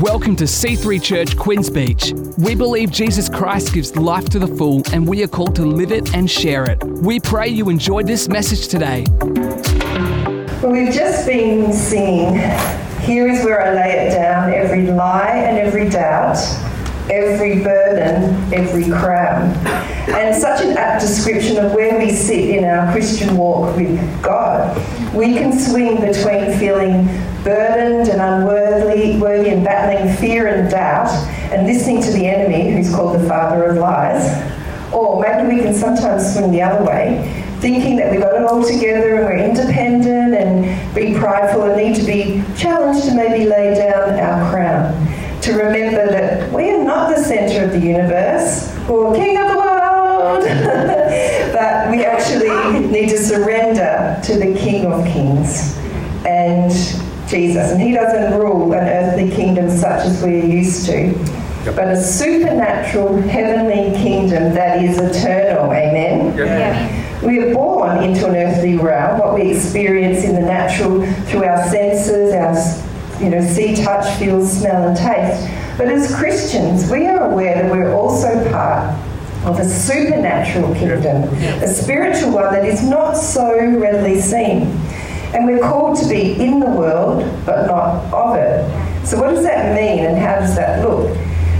Welcome to C3 Church Queens Beach. We believe Jesus Christ gives life to the full, and we are called to live it and share it. We pray you enjoyed this message today. We've just been singing, Here is where I lay it down, every lie and every doubt, every burden, every crown. And such an apt description of where we sit in our Christian walk with God. We can swing between feeling burdened and unworthy worthy and battling fear and doubt and listening to the enemy, who's called the father of lies. Or maybe we can sometimes swing the other way, thinking that we've got it all together and we're independent and be prideful and need to be challenged to maybe lay down our crown. To remember that we are not the centre of the universe or king of the world, but we actually need to surrender to the King of Kings Jesus. And He doesn't rule an earthly kingdom such as we're used to, but a supernatural heavenly kingdom that is eternal. Amen? We are born into an earthly realm, what we experience in the natural through our senses, our you know, see, touch, feel, smell, and taste. But as Christians, we are aware that we're also part of a supernatural kingdom, a spiritual one that is not so readily seen. And we're called to be in the world, but not of it. So, what does that mean and how does that look?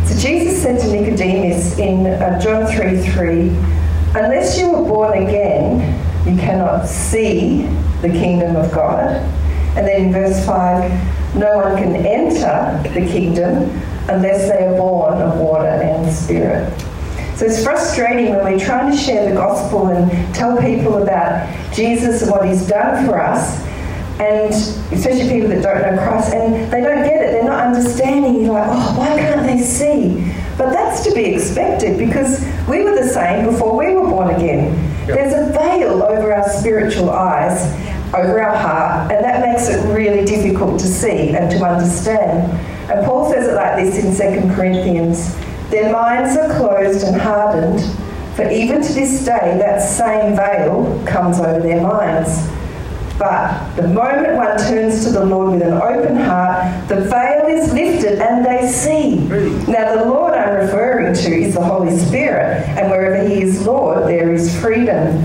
So, Jesus said to Nicodemus in uh, John 3 3, Unless you are born again, you cannot see the kingdom of God. And then in verse 5, no one can enter the kingdom unless they are born of water and spirit. So it's frustrating when we're trying to share the gospel and tell people about Jesus and what he's done for us, and especially people that don't know Christ, and they don't get it, they're not understanding. You're like, oh, why can't they see? But that's to be expected because we were the same before we were born again. Yep. There's a veil over our spiritual eyes, over our heart, and that makes it really difficult to see and to understand. And Paul says it like this in 2 Corinthians Their minds are closed and hardened, for even to this day that same veil comes over their minds. But the moment one turns to the Lord with an open heart, the veil is lifted and they see. Now, the Lord I'm referring to is the Holy Spirit, and wherever He is Lord, there is freedom.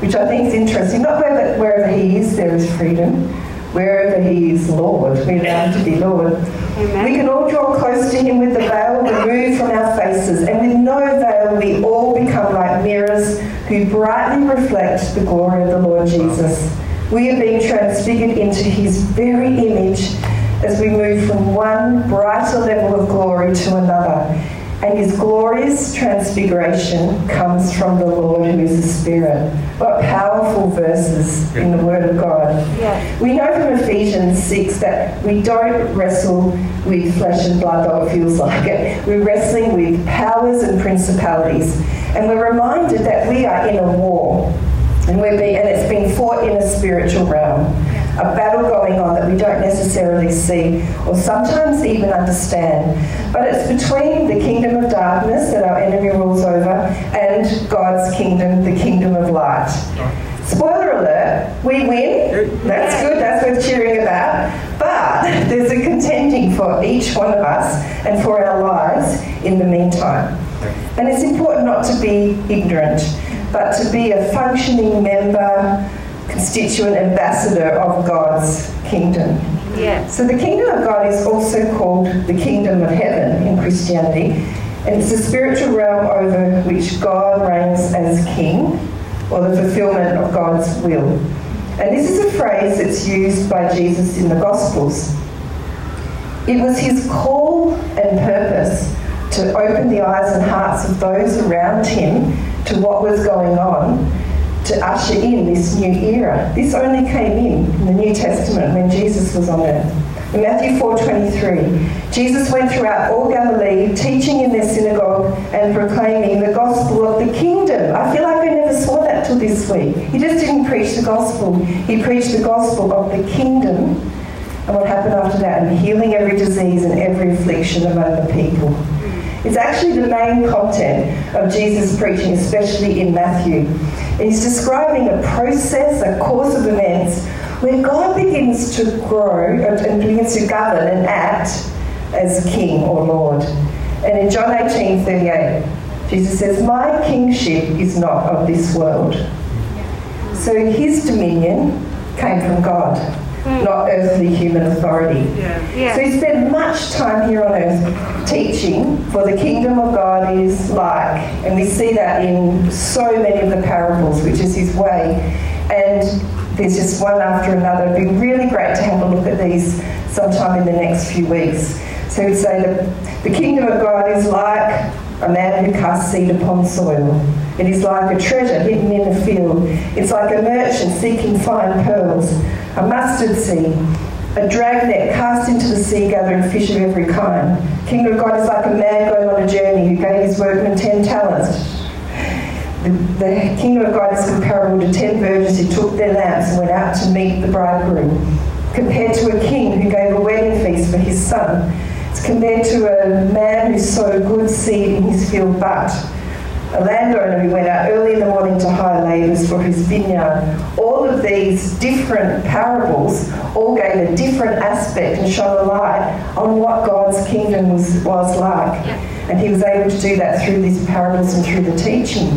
Which I think is interesting. Not wherever, wherever He is, there is freedom. Wherever He is Lord, we Him to be Lord. Amen. We can all draw close to Him with the veil removed from our faces, and with no veil, we all become like mirrors who brightly reflect the glory of the Lord Jesus. We are being transfigured into his very image as we move from one brighter level of glory to another. And his glorious transfiguration comes from the Lord who is the Spirit. What powerful verses in the Word of God. Yeah. We know from Ephesians 6 that we don't wrestle with flesh and blood, though it feels like it. We're wrestling with powers and principalities. And we're reminded that we are in a war. And, we're being, and it's being fought in a spiritual realm. A battle going on that we don't necessarily see or sometimes even understand. But it's between the kingdom of darkness that our enemy rules over and God's kingdom, the kingdom of light. Spoiler alert, we win. That's good, that's worth cheering about. But there's a contending for each one of us and for our lives in the meantime. And it's important not to be ignorant but to be a functioning member, constituent ambassador of God's kingdom. Yeah. So the kingdom of God is also called the kingdom of heaven in Christianity, and it's a spiritual realm over which God reigns as king, or the fulfillment of God's will. And this is a phrase that's used by Jesus in the Gospels. It was his call and purpose to open the eyes and hearts of those around him to what was going on to usher in this new era. This only came in in the New Testament when Jesus was on earth. In Matthew 4:23, Jesus went throughout all Galilee, teaching in their synagogue and proclaiming the gospel of the kingdom. I feel like I never saw that till this week. He just didn't preach the gospel. He preached the gospel of the kingdom. And what happened after that? And healing every disease and every affliction among the people. It's actually the main content of Jesus' preaching, especially in Matthew. He's describing a process, a course of events where God begins to grow and begins to govern and act as king or Lord. And in John 18 38, Jesus says, My kingship is not of this world. So his dominion came from God, Mm. not earthly human authority. So he spent much time here on earth teaching, for the kingdom of God is like, and we see that in so many of the parables, which is his way. And there's just one after another. It'd be really great to have a look at these sometime in the next few weeks. So he'd say that the kingdom of God is like a man who casts seed upon soil. It is like a treasure hidden in a field. It's like a merchant seeking fine pearls, a mustard seed, a dragnet cast into the sea gathering fish of every kind. Kingdom of God is like a man going on a journey who gave his workman ten talents. The, the kingdom of God is comparable to ten virgins who took their lamps and went out to meet the bridegroom, compared to a king who gave a wedding feast for his son it's compared to a man who sowed good seed in his field, but a landowner who went out early in the morning to hire labourers for his vineyard. All of these different parables all gave a different aspect and shone a light on what God's kingdom was, was like. And he was able to do that through these parables and through the teaching.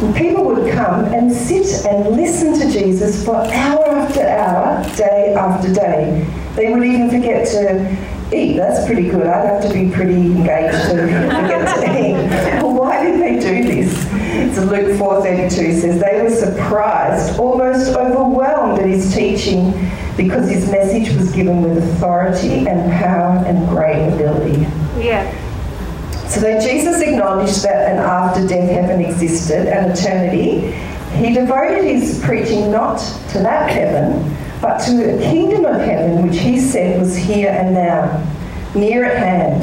And people would come and sit and listen to Jesus for hour after hour, day after day. They would even forget to eat. That's pretty good. I'd have to be pretty engaged to, forget to eat. Well, why did they do this? Luke 4.32 says, they were surprised, almost overwhelmed at his teaching because his message was given with authority and power and great ability. Yeah. So though Jesus acknowledged that an after-death heaven existed, an eternity, he devoted his preaching not to that heaven, but to the kingdom of heaven, which he said was here and now, near at hand.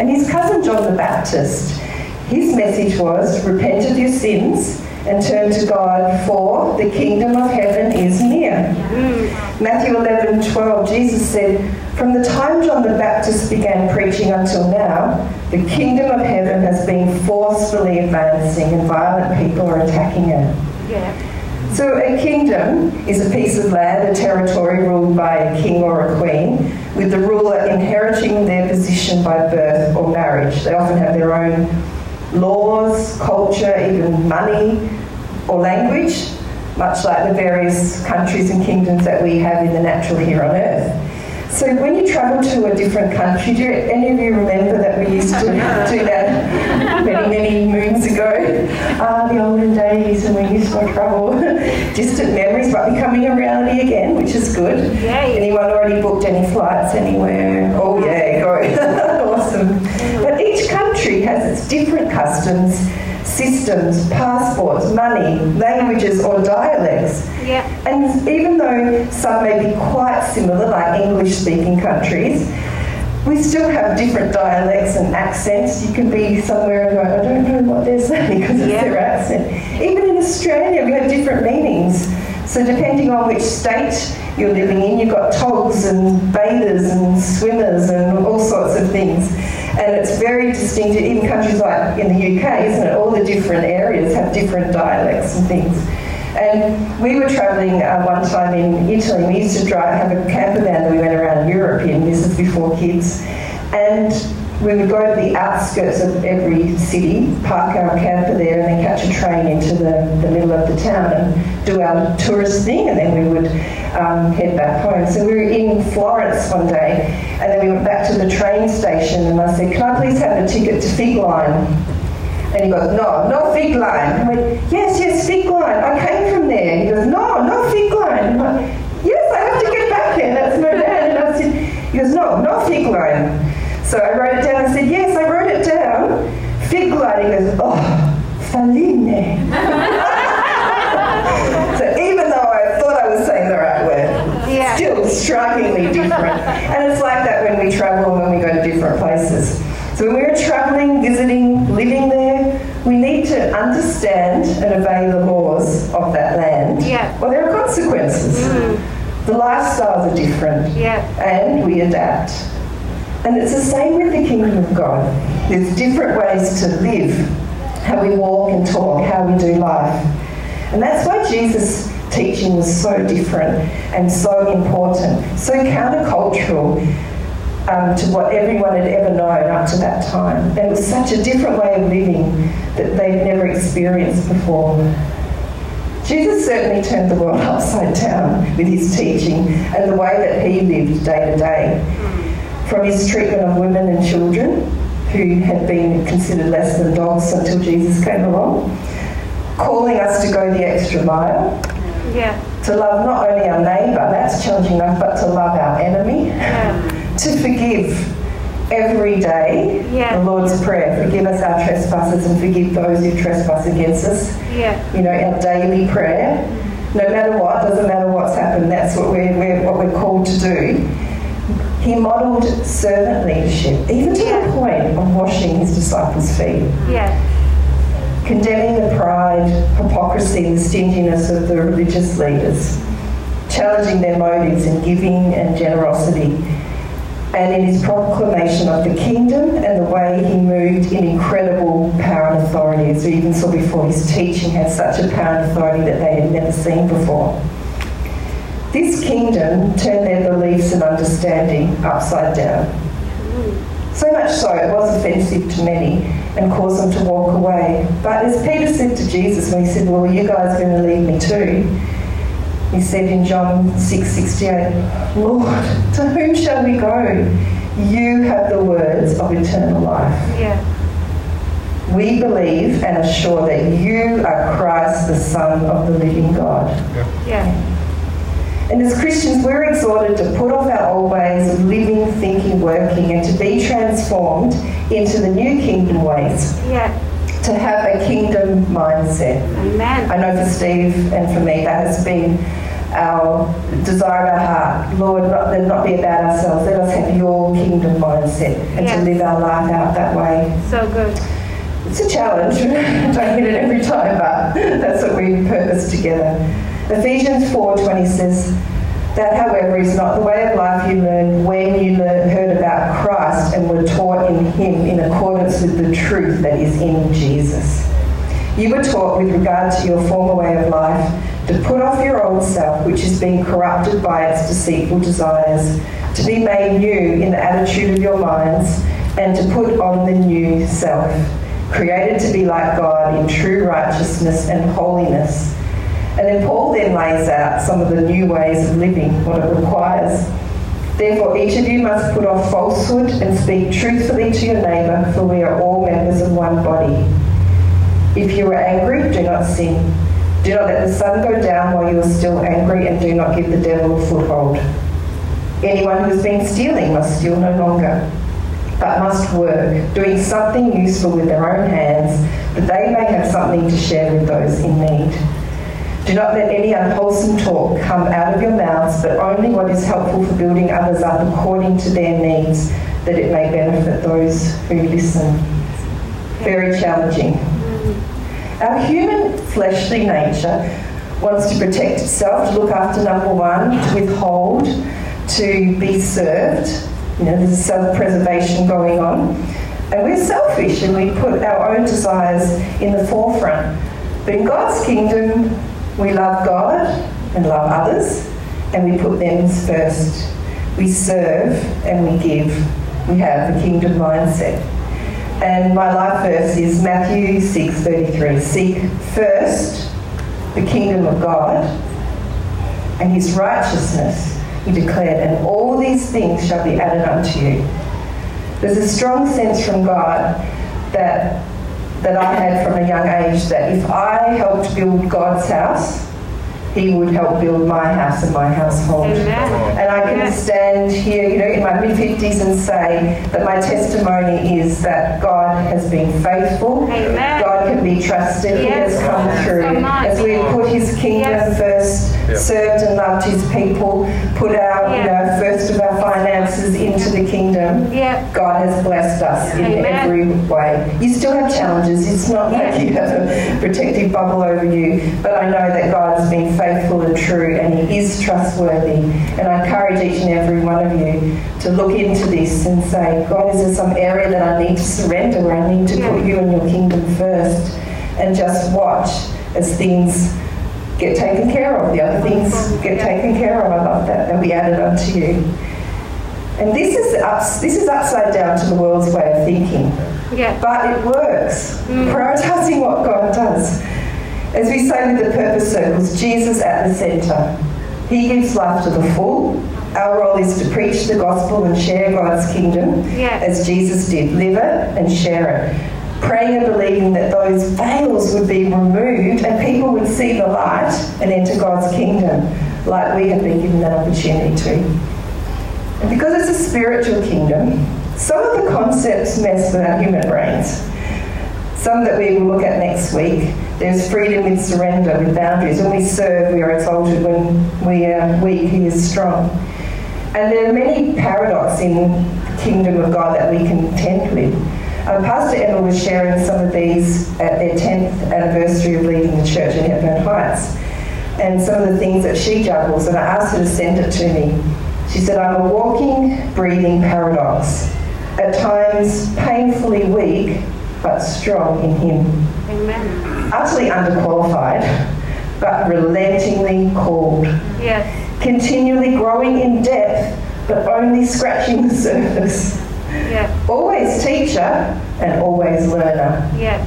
And his cousin John the Baptist, his message was repent of your sins and turn to God, for the kingdom of heaven is near. Matthew 11 12, Jesus said, From the time John the Baptist began preaching until now, the kingdom of heaven has been forcefully advancing and violent people are attacking it. So a kingdom is a piece of land, a territory ruled by a king or a queen, with the ruler inheriting their position by birth or marriage. They often have their own laws, culture, even money or language, much like the various countries and kingdoms that we have in the natural here on earth. So when you travel to a different country, do any of you remember that we used to do that many, many moons ago? Ah, the olden days when we used to travel. Distant memories but becoming a reality again, which is good. Yay. Anyone already booked any flights anywhere? Oh yeah, go. awesome. But each country has its different customs systems, passports, money, languages, or dialects. Yeah. And even though some may be quite similar, like English speaking countries, we still have different dialects and accents. You can be somewhere and go, I don't know what they're saying because it's Yeah. their accent. Even in Australia, we have different meanings. So depending on which state you're living in, you've got togs and bathers and swimmers and all sorts of things. And it's very distinctive, even countries like in the UK, isn't it? All the different areas have different dialects and things. And we were travelling uh, one time in Italy. We used to drive, have a camper van that we went around Europe in. This is before kids. And we would go to the outskirts of every city, park our camper there, and then catch a train into the, the middle of the town and do our tourist thing, and then we would um, head back home. So we were in Florence one day, and then we went back to the train station, and I said, Can I please have a ticket to Fig Line? And he goes, no, no fig line. I went, yes, yes, fig line. I came from there. He goes, no, no fig line. I'm like, yes, I have to get back there. That's my dad. And I said, he goes, no, no fig line. So I wrote it down. and said, yes, I wrote it down. Fig line. is, oh, faline. so even though I thought I was saying the right word, Yeah. still strikingly different. and it's like that when we travel and when we go to different places. So when we're traveling, visiting, living there, we need to understand and obey the laws of that land. Yeah. Or there are consequences. Mm. The lifestyles are different. Yeah. And we adapt. And it's the same with the kingdom of God. There's different ways to live, how we walk and talk, how we do life. And that's why Jesus' teaching was so different and so important, so countercultural. um, to what everyone had ever known up to that time. And it was such a different way of living that they'd never experienced before. Jesus certainly turned the world upside down with his teaching and the way that he lived day to day. From his treatment of women and children, who had been considered less than dogs until Jesus came along, calling us to go the extra mile, Yeah. to love not only our neighbour, that's challenging enough, but to love our enemy, Yeah. to forgive every day. Yeah. The Lord's Prayer, forgive us our trespasses and forgive those who trespass against us. Yeah. You know, our daily prayer. No matter what, doesn't matter what's happened, that's what we're, we're what we're called to do. He modelled servant leadership, even to the point of washing his disciples' feet Yeah. condemning the pride, hypocrisy, and stinginess of the religious leaders, challenging their motives in giving and generosity, and in his proclamation of the kingdom and the way he moved in incredible power and authority, as we even saw before, his teaching had such a power and authority that they had never seen before. This kingdom turned their beliefs and understanding upside down. So much so it was offensive to many and caused them to walk away. But as Peter said to Jesus when he said, Well, you guys are going to leave me too, he said in John 6:68, Lord, to whom shall we go? You have the words of eternal life. Yeah. We believe and are sure that you are Christ, the Son of the living God. Yeah. And as Christians, we're exhorted to put off our old ways of living, thinking, working, and to be transformed into the new kingdom ways, Yeah. to have a kingdom mindset. Amen. I know for Steve and for me, that has been our desire of our heart. Lord, not, let it not be about ourselves. Let us have your kingdom mindset and Yes. to live our life out that way. So good. It's a challenge. Don't hit it every time, but that's what we purpose together. Ephesians 4:20 says, that, however, is not the way of life you learned when you learned, heard about Christ and were taught in Him in accordance with the truth that is in Jesus. You were taught with regard to your former way of life to put off your old self, which is being corrupted by its deceitful desires, to be made new in the attitude of your minds, and to put on the new self, created to be like God in true righteousness and holiness. And then Paul then lays out some of the new ways of living, what it requires. Therefore, each of you must put off falsehood and speak truthfully to your neighbour, for we are all members of one body. If you are angry, do not sin. Do not let the sun go down while you are still angry, and do not give the devil a foothold. Anyone who has been stealing must steal no longer, but must work, doing something useful with their own hands, that they may have something to share with those in need. Do not let any unwholesome talk come out of your mouths, but only what is helpful for building others up according to their needs, that it may benefit those who listen. Very challenging. Our human fleshly nature wants to protect itself, to look after number one, to withhold, to be served. You know, there's self-preservation going on. And we're selfish and we put our own desires in the forefront. But in God's kingdom, we love God and love others, and we put them first. We serve and we give. We have the kingdom mindset. And my life verse is Matthew 6:33. Seek first the kingdom of God and his righteousness, he declared, and all these things shall be added unto you. There's a strong sense from God that that I had from a young age that if I helped build God's house, he would help build my house and my household. Amen. And I can Yes. stand here, you know, in my mid 50s and say that my testimony is that God has been faithful. Amen. God can be trusted. He has come through. So. As we put his kingdom Yes. first, Yeah. served and loved his people, put our, you know, first of our finances into the kingdom. Yeah. God has blessed us in Amen. every way. You still have challenges. It's not like you have a protective bubble over you, but I know that God has been faithful and true and He is trustworthy. And I encourage each and every one of you to look into this and say, God, is there some area that I need to surrender where I need to Yeah. put you and your kingdom first? And just watch as things get taken care of. The other things get taken care of. I love that. They'll be added unto you. And this is, ups, this is upside down to the world's way of thinking. Yeah. But it works. Mm. Prioritising what God does. As we say with the purpose circles, Jesus at the centre. He gives life to the full. Our role is to preach the gospel and share God's kingdom Yeah. as Jesus did. Live it and share it. Praying and believing that those veils would be removed and people would see the light and enter God's kingdom like we have been given that opportunity to. And because it's a spiritual kingdom, some of the concepts mess with our human brains. Some that we will look at next week. There's freedom with surrender, with boundaries. When we serve, we are exalted. When we are weak, He is strong. And there are many paradoxes in the kingdom of God that we contend with. Um, Pastor Emma was sharing some of these at their 10th anniversary of leading the church in Hepburn Heights and some of the things that she juggles, and I asked her to send it to me. She said, I'm a walking, breathing paradox, at times painfully weak, but strong in Him, Amen. utterly underqualified, but relentingly called, Yes. continually growing in depth, but only scratching the surface, Yeah. always teacher and always learner, Yeah.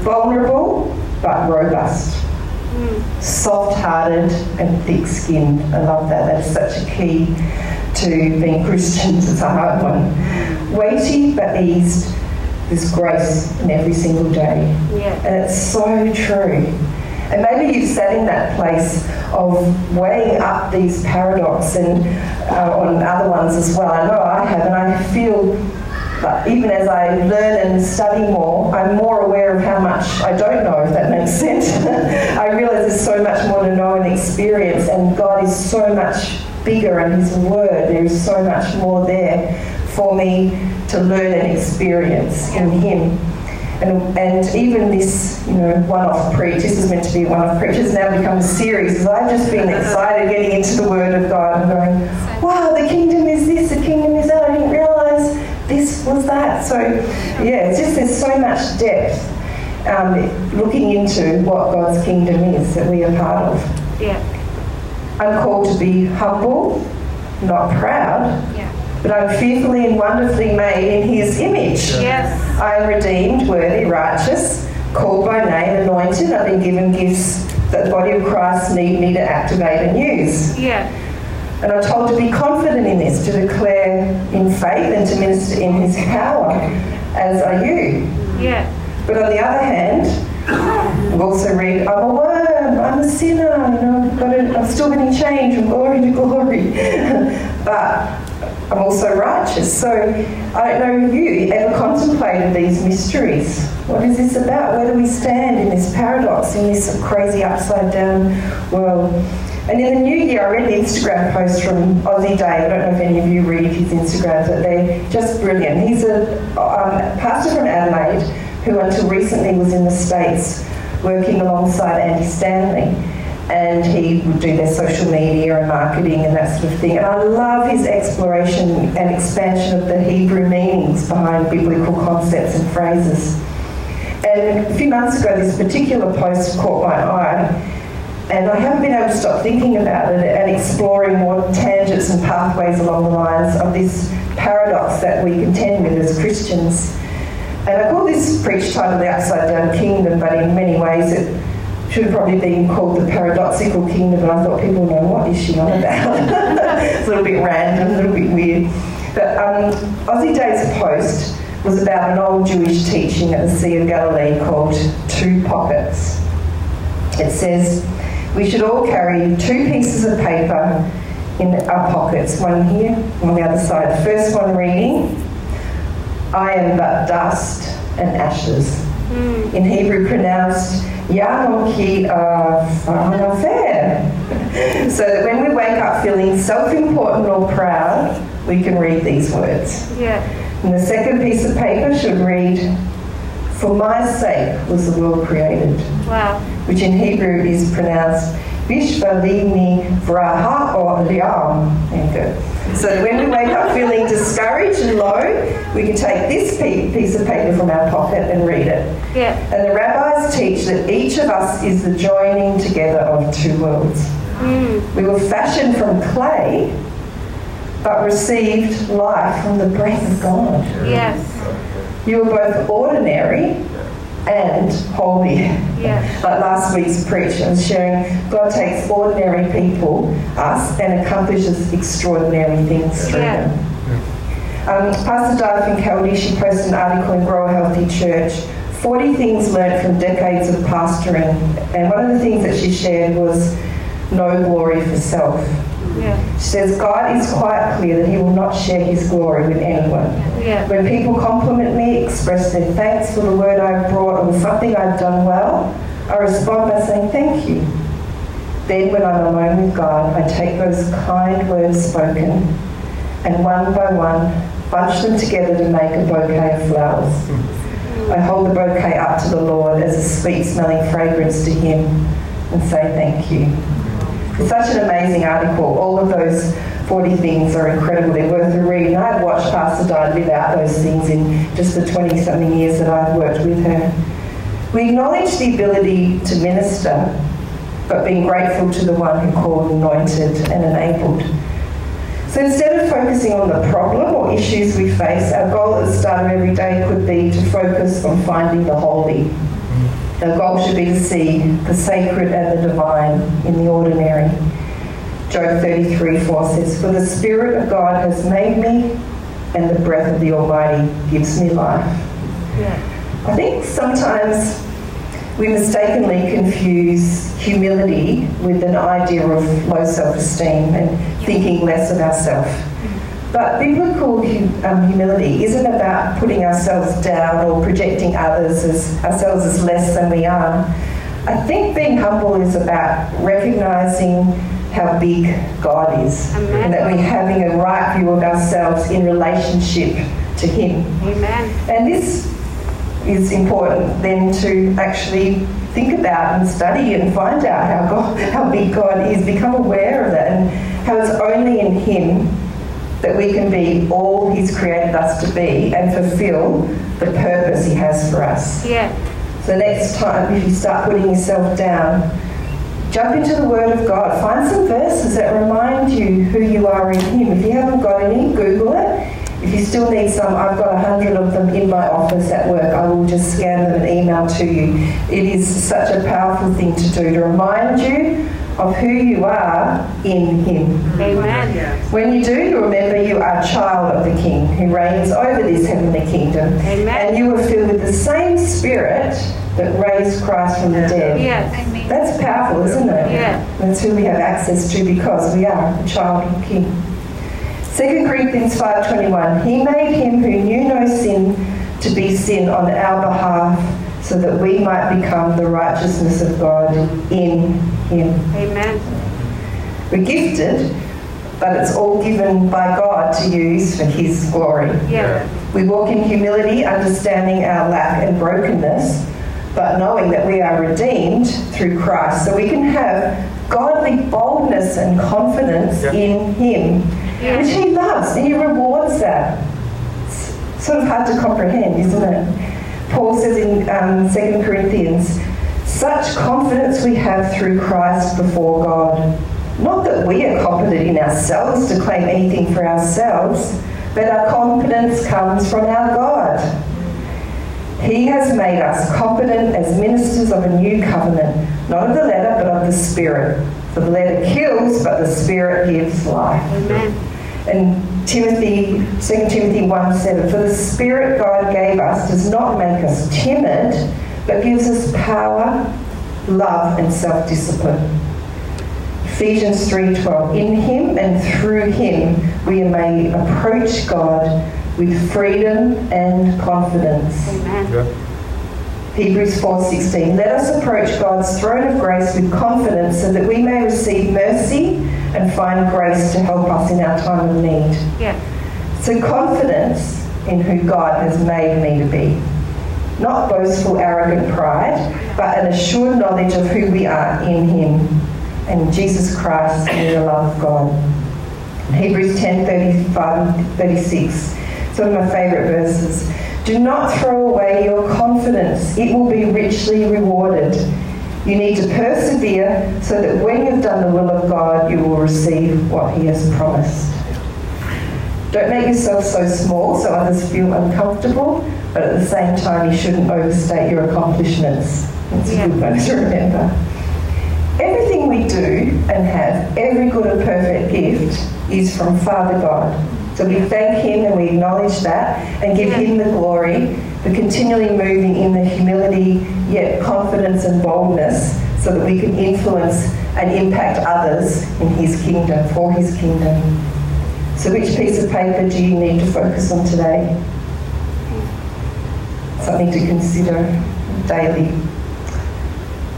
vulnerable but robust. Soft hearted and thick skinned. I love that. That is such a key to being Christians. It's a hard one. Weighty but eased. There's grace in every single day. Yeah. And it's so true. And maybe you've sat in that place of weighing up these paradoxes and uh, on other ones as well. I know I have, and I feel but even as I learn and study more, I'm more aware of how much I don't know, if that makes sense. I realise there's so much more to know and experience, and God is so much bigger, and His Word, there is so much more there for me to learn and experience in Him. And, and even this, you know, one-off preach, this is meant to be a one-off preach, has now become a series I've just been excited getting into the Word of God and going, wow, the kingdom is this, the kingdom is that. I didn't realise this was that. So, yeah, it's just there's so much depth um, looking into what God's kingdom is that we are part of. Yeah. I'm called to be humble, not proud, Yeah. but I'm fearfully and wonderfully made in His image. Yes. I am redeemed, worthy, righteous, called by name, anointed. I've been given gifts that the body of Christ need me to activate and use. Yeah. And I'm told to be confident in this, to declare in faith and to minister in His power, as are you. Yeah. But on the other hand, I've also read, I'm a worm, I'm a sinner, you know, I've, got to, I've still getting changed from glory to glory. but I'm also righteous. So I don't know if you ever contemplated these mysteries. What is this about? Where do we stand in this paradox, in this crazy upside down world? And in the new year, I read an Instagram post from Aussie Dave. I don't know if any of you read his Instagrams, but they're just brilliant. He's a um, pastor from Adelaide who, until recently, was in the States working alongside Andy Stanley. And he would do their social media and marketing and that sort of thing. And I love his exploration and expansion of the Hebrew meanings behind biblical concepts and phrases. And a few months ago, this particular post caught my eye, and I haven't been able to stop thinking about it and exploring more tangents and pathways along the lines of this paradox that we contend with as Christians. And I call this preach title the Upside Down Kingdom, but in many ways it should have probably been called the Paradoxical Kingdom, and I thought people know what is she on about. it's a little bit random, a little bit weird. But um, Aussie Dave's post was about an old Jewish teaching at the Sea of Galilee called Two Pockets. It says, we should all carry two pieces of paper in our pockets, one here, on the other side. The first one reading, I am but dust and ashes. Hmm. In Hebrew pronounced Yanoki uh, Fair. So that when we wake up feeling self-important or proud, we can read these words. Yeah. And the second piece of paper should read, For my sake was the world created Wow. Which in Hebrew is pronounced Vishvalini Vraha or Liam. There you go. So when we wake up feeling discouraged and low, we can take this piece of paper from our pocket and read it. Yeah. And the rabbis teach that each of us is the joining together of two worlds. Mm. We were fashioned from clay, but received life from the breath of God. Yes. You were both ordinary and holy. Yes. Like last week's preach, I was sharing God takes ordinary people, us, and accomplishes extraordinary things through Yeah. them. Um, Pastor Diane Kelly, she posted an article in Grow a Healthy Church, 40 things learned from decades of pastoring. And one of the things that she shared was no glory for self. Yeah. She says, God is quite clear that he will not share his glory with anyone. Yeah. When people compliment me, express their thanks for the word I've brought or something I've done well, I respond by saying thank you. Then, when I'm alone with God, I take those kind words spoken and one by one bunch them together to make a bouquet of flowers. I hold the bouquet up to the Lord as a sweet smelling fragrance to Him and say thank you. Such an amazing article. All of those 40 things are incredible. They're worth a read. And I've watched Pastor Di live out those things in just the 20 something years that I've worked with her. We acknowledge the ability to minister, but being grateful to the one who called, anointed, and enabled. So instead of focusing on the problem or issues we face, our goal at the start of every day could be to focus on finding the holy. Our goal should be to see the sacred and the divine in the ordinary. Job 33 4 says, For the Spirit of God has made me, and the breath of the Almighty gives me life. Yeah. I think sometimes we mistakenly confuse humility with an idea of low self esteem and thinking less of ourselves. Mm-hmm. But biblical um, humility isn't about putting ourselves down or projecting others as ourselves as less than we are. I think being humble is about recognizing how big God is Amen. and that we're having a right view of ourselves in relationship to Him. Amen. And this is important then to actually think about and study and find out how God, how big God is, become aware of that, and how it's only in Him that we can be all He's created us to be and fulfill the purpose He has for us. Yeah. So next time, if you start putting yourself down, jump into the Word of God. Find some verses that remind you who you are in Him. If you haven't got any, Google it. If you still need some, I've got a hundred of them in my office at work. I will just scan them and email to you. It is such a powerful thing to do to remind you of who you are in Him. Amen. When you do, you remember you are a child of the King who reigns over this heavenly kingdom. Amen. And you were filled with the same Spirit that raised Christ from the dead. Yes. That's powerful, isn't it? Yeah. That's who we have access to because we are a child of the King. 2 Corinthians 5.21 He made him who knew no sin to be sin on our behalf so that we might become the righteousness of God in him. Amen. We're gifted, but it's all given by God to use for His glory. Yeah. We walk in humility, understanding our lack and brokenness, but knowing that we are redeemed through Christ. So we can have godly boldness and confidence Yeah. in Him, Yeah. which He loves, and He rewards that. It's sort of hard to comprehend, isn't it? Paul says in um, 2 Corinthians, such confidence we have through Christ before God. Not that we are competent in ourselves to claim anything for ourselves, but our confidence comes from our God. He has made us competent as ministers of a new covenant, not of the letter, but of the Spirit. For the letter kills, but the Spirit gives life. Amen. And Timothy, 2 Timothy 1 7, for the Spirit God gave us does not make us timid, but gives us power, love, and self discipline. Ephesians 3:12 In him and through him we may approach God with freedom and confidence. Amen. Yeah. Hebrews 4:16 Let us approach God's throne of grace with confidence so that we may receive mercy and find grace to help us in our time of need. Yeah. So confidence in who God has made me to be. Not boastful, arrogant pride, but an assured knowledge of who we are in Him and Jesus Christ in the love of God. Hebrews 10 35 36. It's one of my favourite verses. Do not throw away your confidence, it will be richly rewarded. You need to persevere so that when you've done the will of God, you will receive what He has promised. Don't make yourself so small so others feel uncomfortable, but at the same time, you shouldn't overstate your accomplishments. That's a good one to remember. Everything we do and have, every good and perfect gift, is from Father God. So we thank Him and we acknowledge that and give Him the glory for continually moving in the humility, yet confidence and boldness, so that we can influence and impact others in His kingdom, for His kingdom. So, which piece of paper do you need to focus on today? Something to consider daily.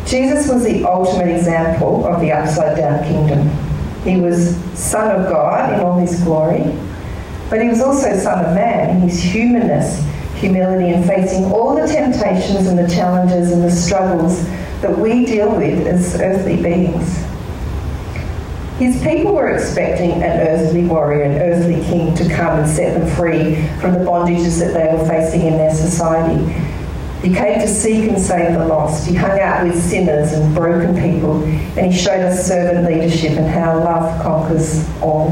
Jesus was the ultimate example of the upside down kingdom. He was Son of God in all his glory, but he was also Son of Man in his humanness, humility, and facing all the temptations and the challenges and the struggles that we deal with as earthly beings. His people were expecting an earthly warrior, an earthly king to come and set them free from the bondages that they were facing in their society. He came to seek and save the lost. He hung out with sinners and broken people, and he showed us servant leadership and how love conquers all.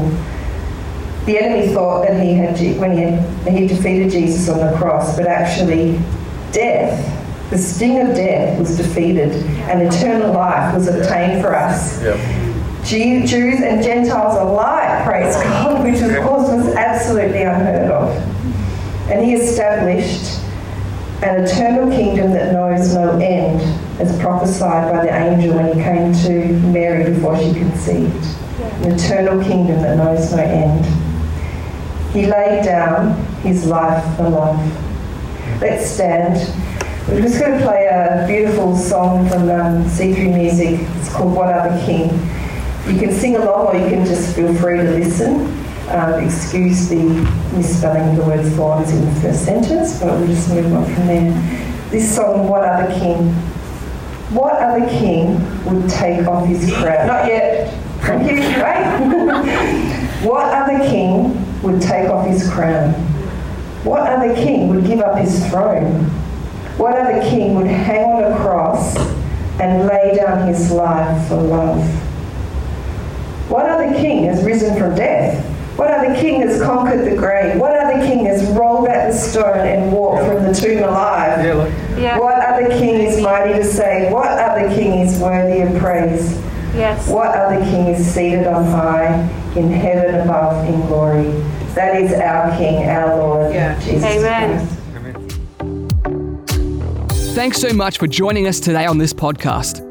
The enemy thought that he had when he had he defeated Jesus on the cross, but actually, death, the sting of death, was defeated, and eternal life was obtained for us. Yep. Jews and Gentiles alike, praise God, which of course was absolutely unheard of. And he established an eternal kingdom that knows no end, as prophesied by the angel when he came to Mary before she conceived. An eternal kingdom that knows no end. He laid down his life for love. Let's stand. We're just going to play a beautiful song from um, C3 Music. It's called What Other King. You can sing along or you can just feel free to listen. Um, excuse the misspelling of the word thorns in the first sentence, but we'll just move on from there. This song, What Other King? What other king would take off his crown? Not yet. Thank you, right? what other king would take off his crown? What other king would give up his throne? What other king would hang on a cross and lay down his life for love? What other king has risen from death? What other king has conquered the grave? What other king has rolled back the stone and walked from the tomb alive? Yeah, like, Yeah. What other king is mighty to save? What other king is worthy of praise? Yes. What other king is seated on high in heaven above in glory? That is our King, our Lord, Yeah. Jesus Amen. Christ. Thanks so much for joining us today on this podcast.